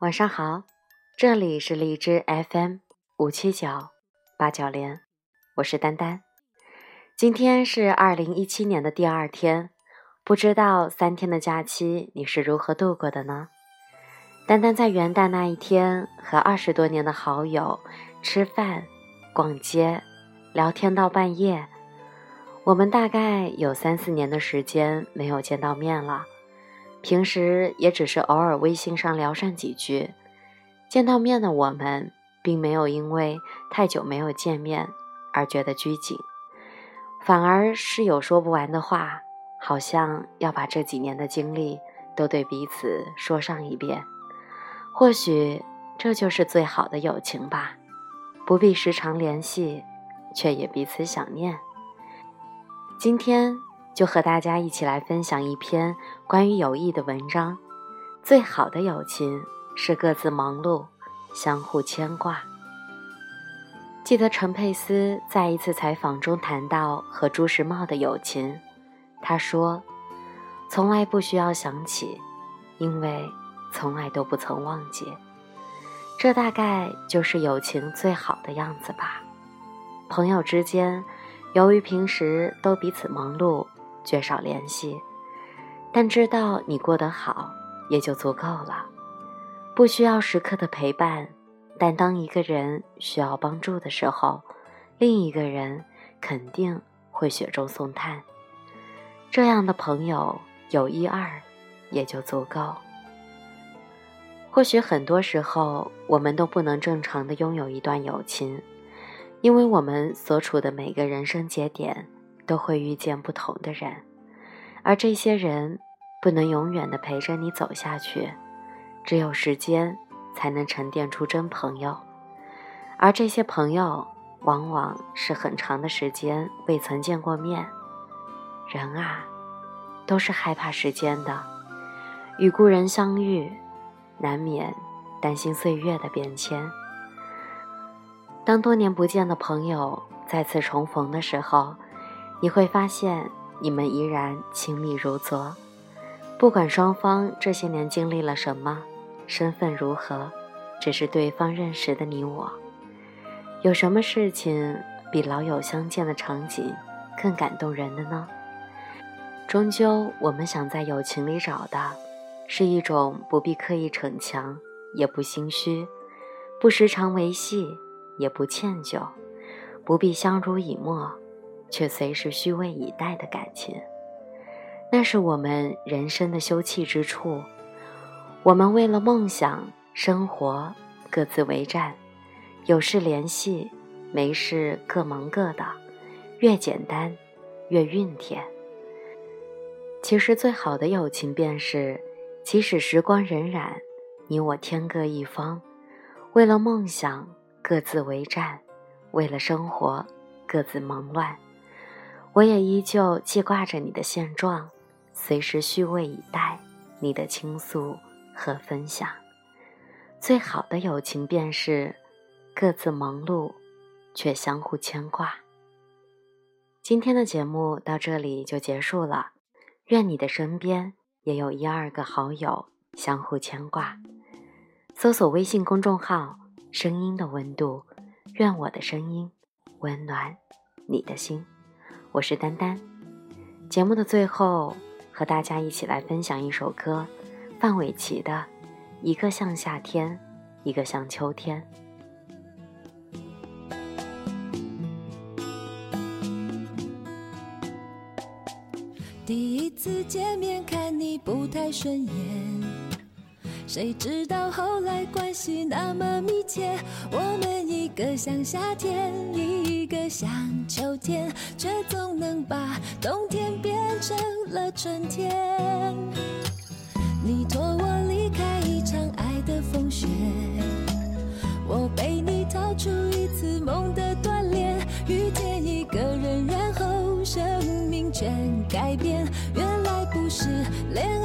晚上好，这里是荔枝 FM 五七九八九零，我是丹丹。今天是二零一七年的第二天，不知道三天的假期你是如何度过的呢？丹丹在元旦那一天和二十多年的好友吃饭、逛街、聊天到半夜。我们大概有三四年的时间没有见到面了。平时也只是偶尔微信上聊上几句，见到面的我们并没有因为太久没有见面而觉得拘谨，反而是有说不完的话，好像要把这几年的经历都对彼此说上一遍。或许这就是最好的友情吧，不必时常联系，却也彼此想念。今天。就和大家一起来分享一篇关于友谊的文章。最好的友情是各自忙碌，相互牵挂。记得陈佩斯在一次采访中谈到和朱时茂的友情，他说：“从来不需要想起，因为从来都不曾忘记。”这大概就是友情最好的样子吧。朋友之间，由于平时都彼此忙碌。缺少联系，但知道你过得好也就足够了。不需要时刻的陪伴，但当一个人需要帮助的时候，另一个人肯定会雪中送炭。这样的朋友有一二也就足够。或许很多时候我们都不能正常的拥有一段友情，因为我们所处的每个人生节点。都会遇见不同的人，而这些人不能永远的陪着你走下去，只有时间才能沉淀出真朋友，而这些朋友往往是很长的时间未曾见过面。人啊，都是害怕时间的，与故人相遇，难免担心岁月的变迁。当多年不见的朋友再次重逢的时候，你会发现，你们依然亲密如昨。不管双方这些年经历了什么，身份如何，只是对方认识的你我。有什么事情比老友相见的场景更感动人的呢？终究，我们想在友情里找的，是一种不必刻意逞强，也不心虚，不时常维系，也不歉疚，不必相濡以沫。却随时虚位以待的感情，那是我们人生的休憩之处。我们为了梦想、生活各自为战，有事联系，没事各忙各的，越简单越熨帖。其实最好的友情便是，即使时光荏苒，你我天各一方，为了梦想各自为战，为了生活各自忙乱。我也依旧记挂着你的现状，随时虚位以待你的倾诉和分享。最好的友情便是各自忙碌，却相互牵挂。今天的节目到这里就结束了，愿你的身边也有一二个好友相互牵挂。搜索微信公众号“声音的温度”，愿我的声音温暖你的心。我是丹丹，节目的最后，和大家一起来分享一首歌，范玮琪的《一个像夏天，一个像秋天》。第一次见面看你不太顺眼，谁知道后来关系那么密切，我们一个像夏天。一个像秋天，却总能把冬天变成了春天。你托我离开一场爱的风雪，我陪你逃出一次梦的锻炼。遇见一个人，然后生命全改变。原来不是恋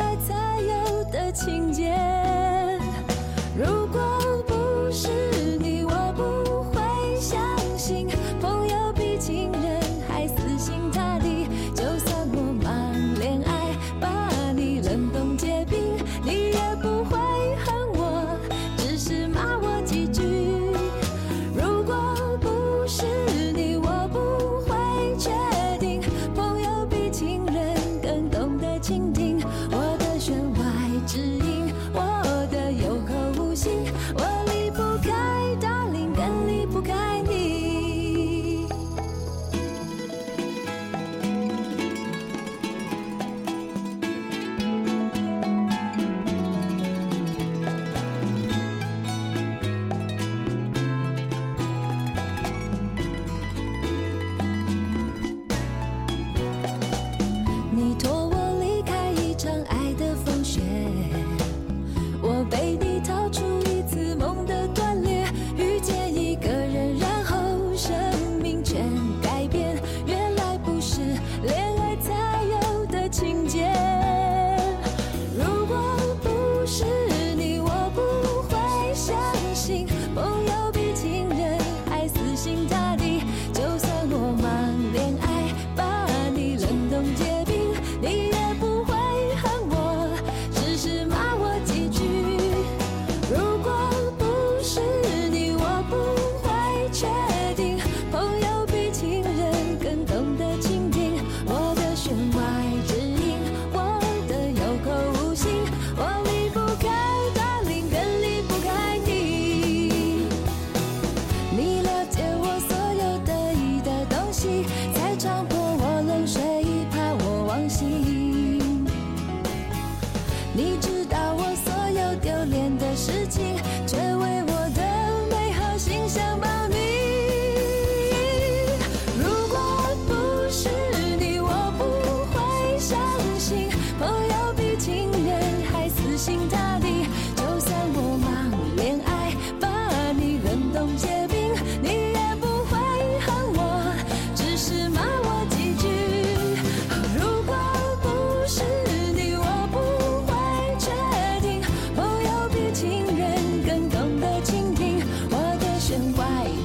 我